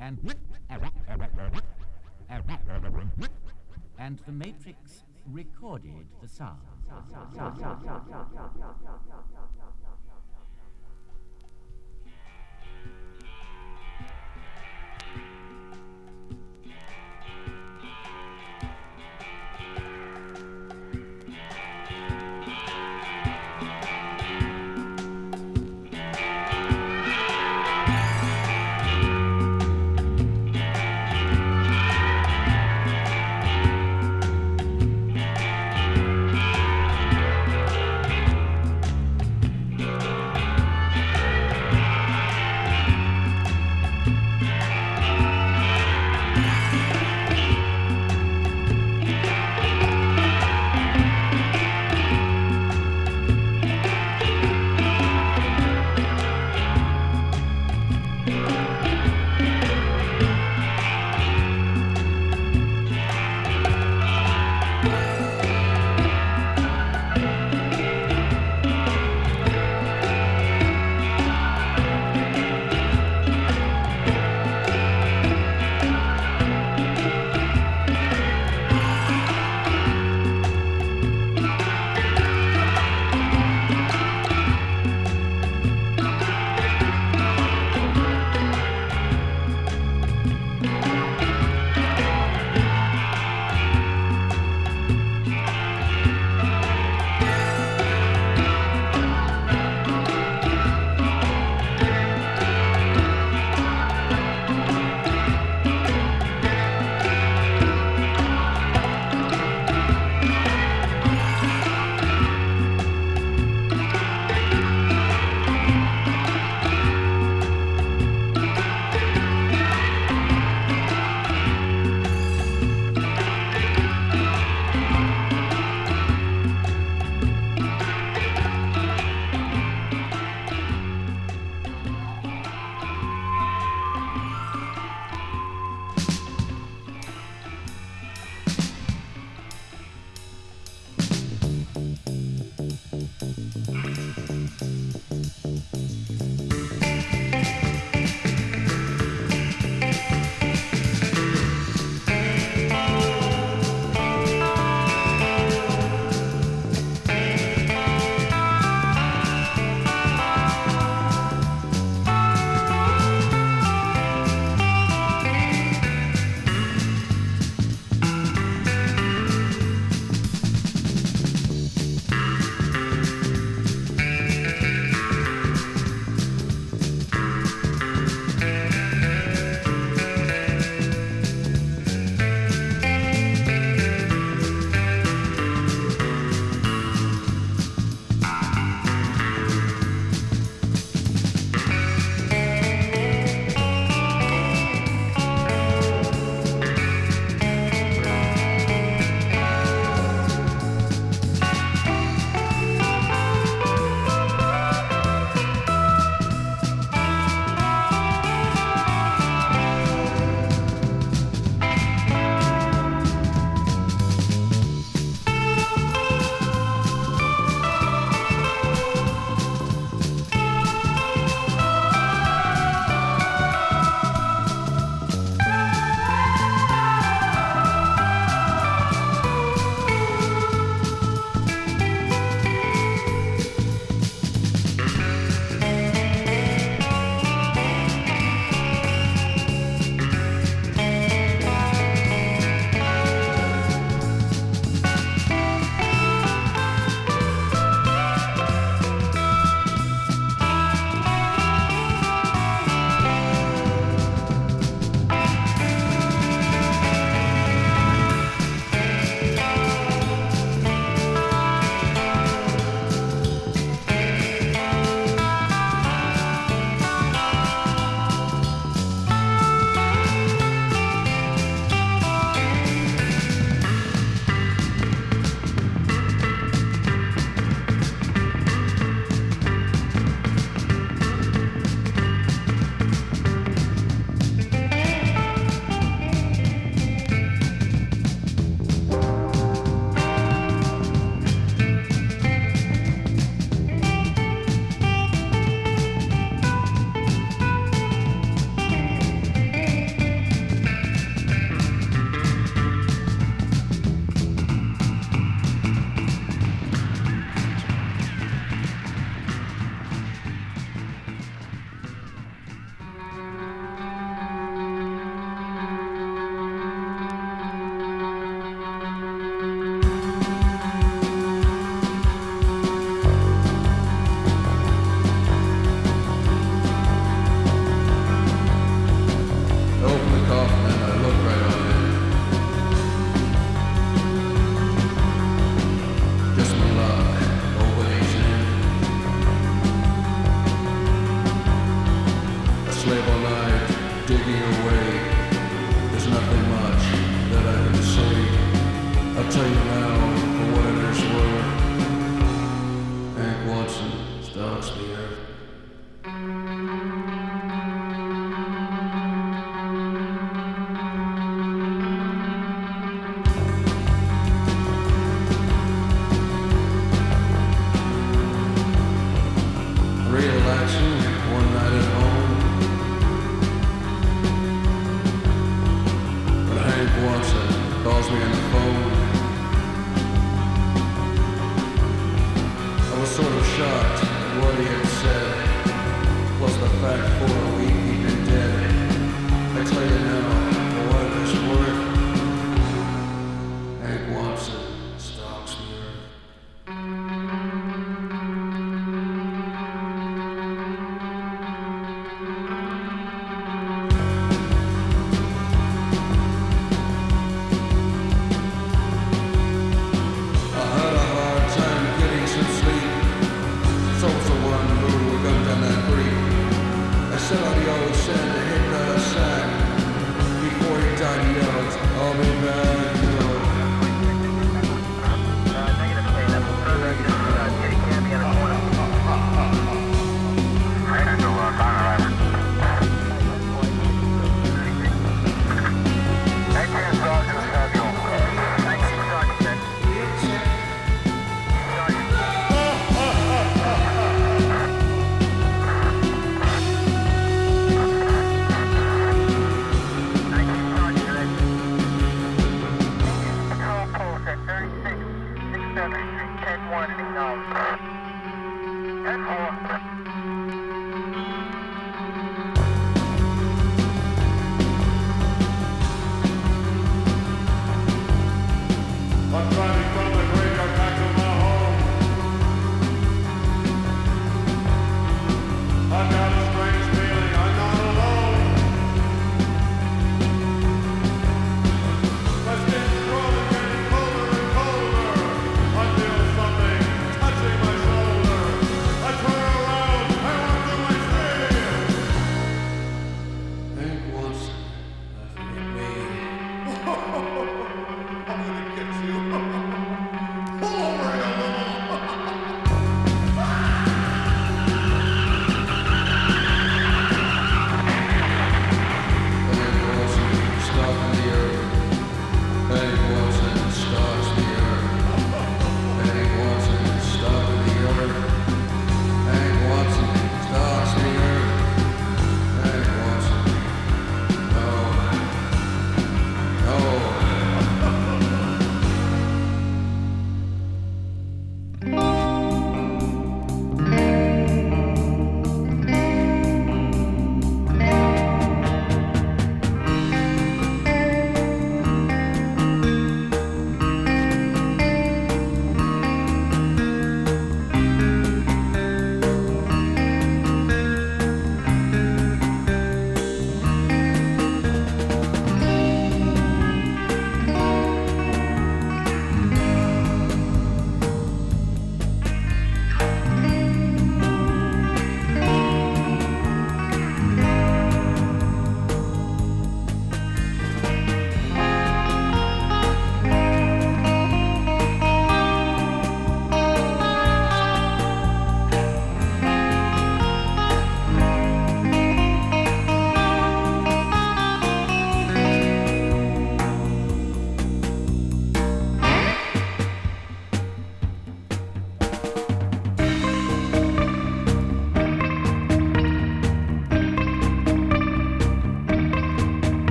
and and the Matrix recorded the sound.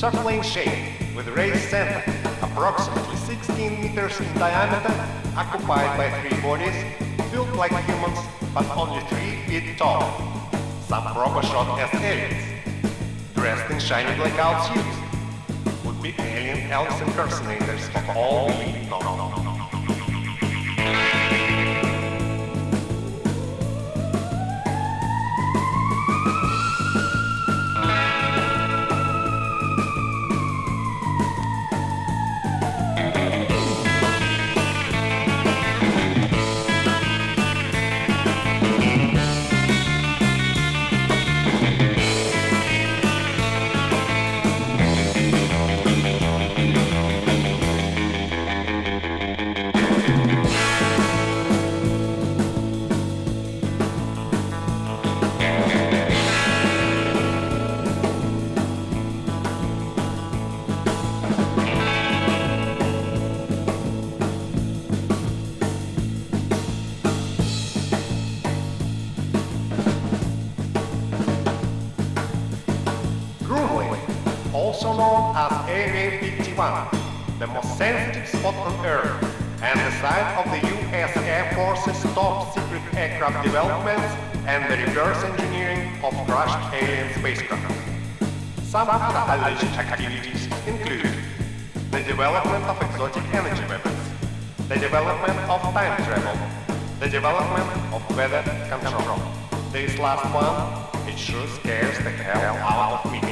Circular in shape, with raised center, approximately 16 meters in diameter, occupied by three bodies, built like humans, but only 3 feet tall. Some proper shot as aliens, dressed in shiny blackout suits. Would be alien Elvis impersonators for all we as Area 51, the most sensitive spot on Earth, and the site of the US Air Force's top secret aircraft developments and the reverse engineering of crashed alien spacecraft. Some other alleged activities include the development of exotic energy weapons, the development of time travel, the development of weather control. This last one, it sure scares the hell out of me.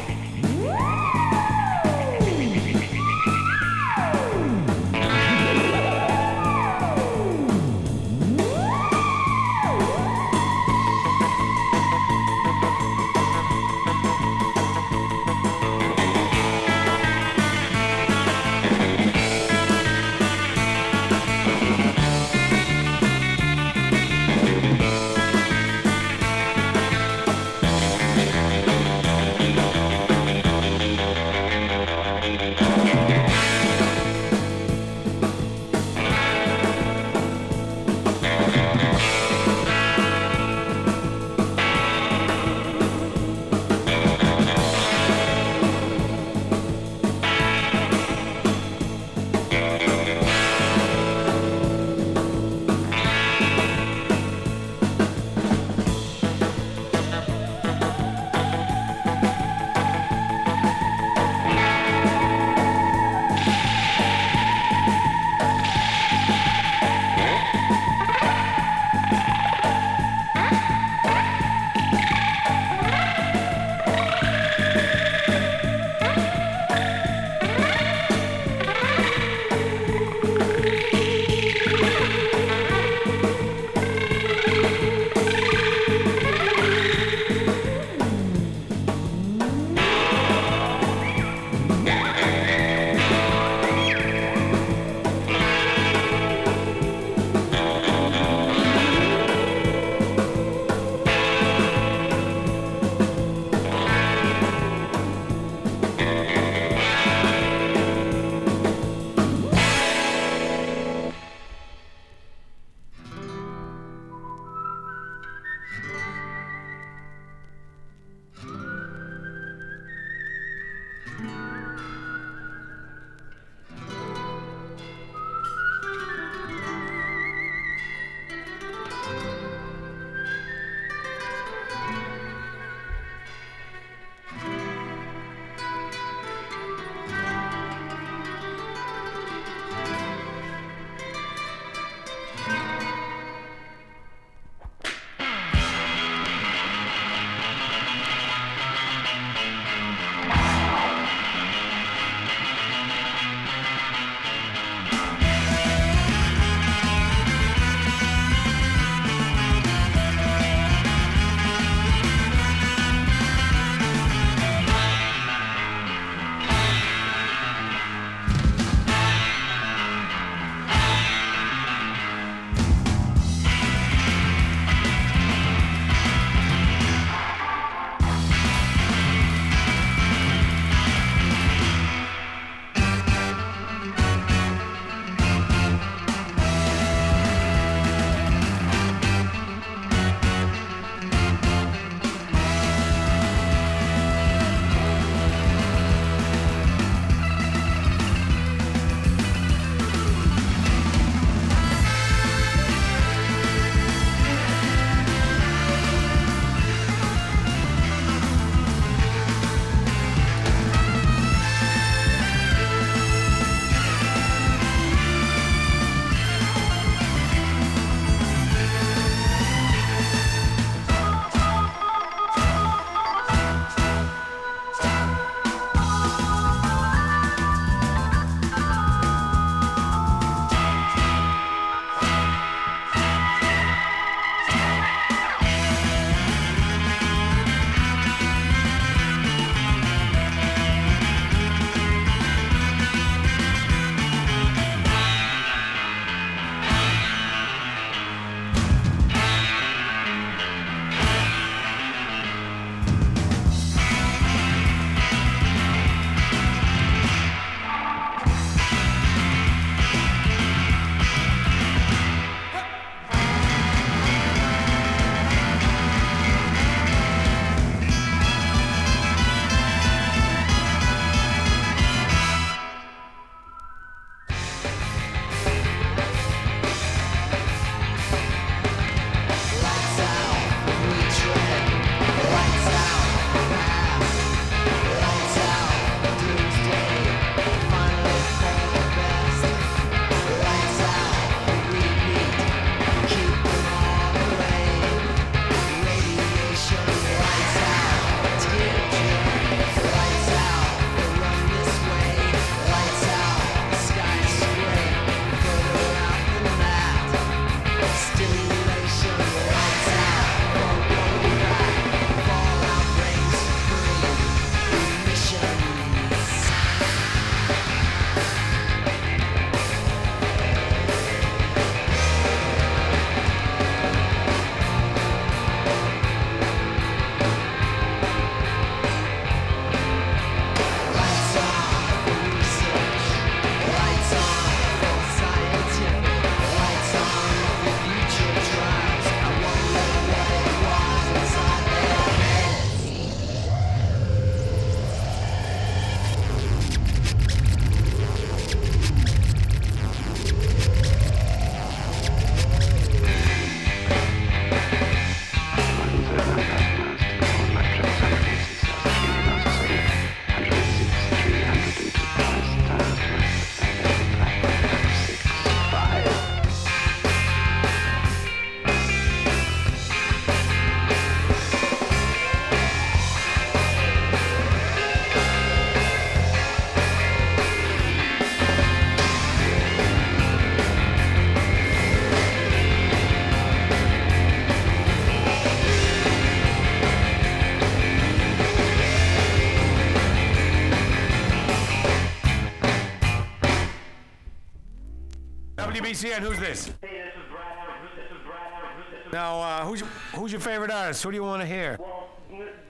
WBCN. Who's this? Hey, this is Brad. This is Brad. This is Now, uh, who's your, who's your favorite artist? Who do you want to hear? well,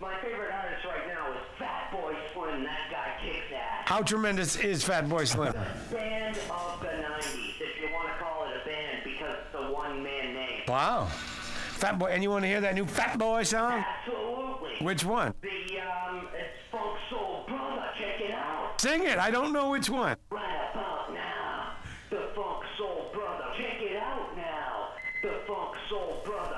my favorite artist right now is Fatboy Slim. That guy kicks ass. How tremendous is Fatboy Slim? Band of the '90s, if you want to call it a band, because it's a one-man name. Wow. Fat Boy, and you want to hear that new Fat Boy song? Absolutely. Which one? The um, it's Funk Soul Brother. Check it out. Sing it. I don't know which one. Right about now, the Funk Soul Brother. Check it out now, the Funk Soul Brother.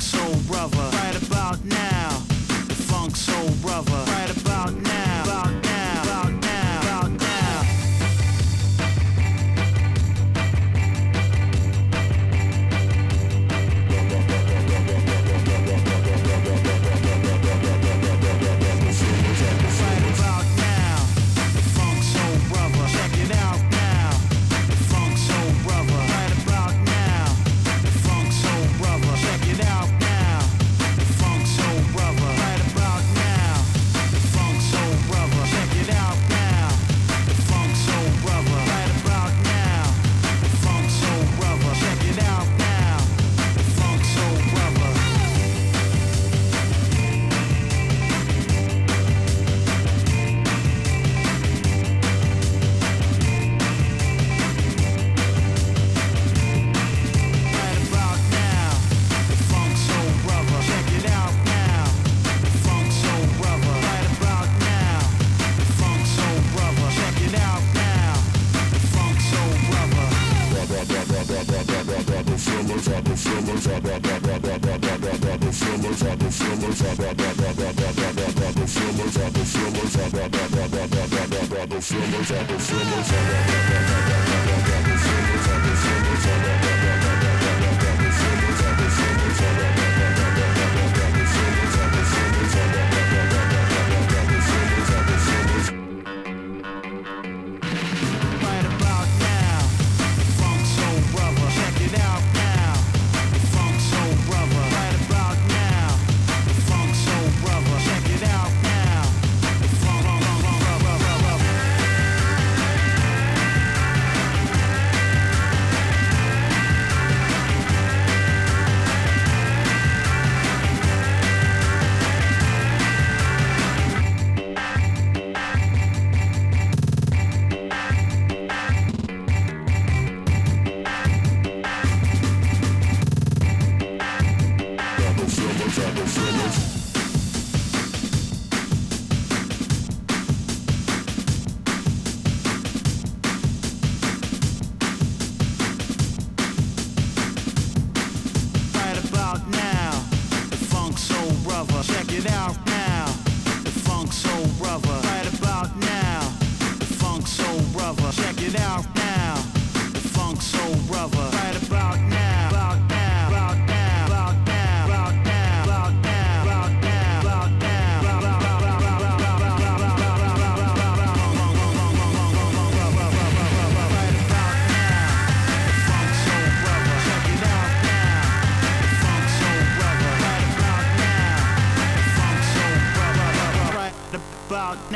Funk Soul Brother. Right about now, the Funk Soul Brother. Right about now, about now, Double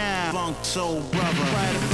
now. Funk Soul Brother.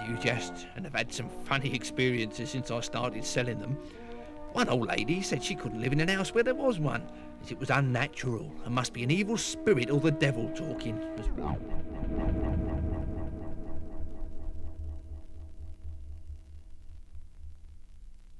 enthusiast and have had some funny experiences since I started selling them. One old lady said she couldn't live in an house where there was one, as it was unnatural and must be an evil spirit or the devil talking.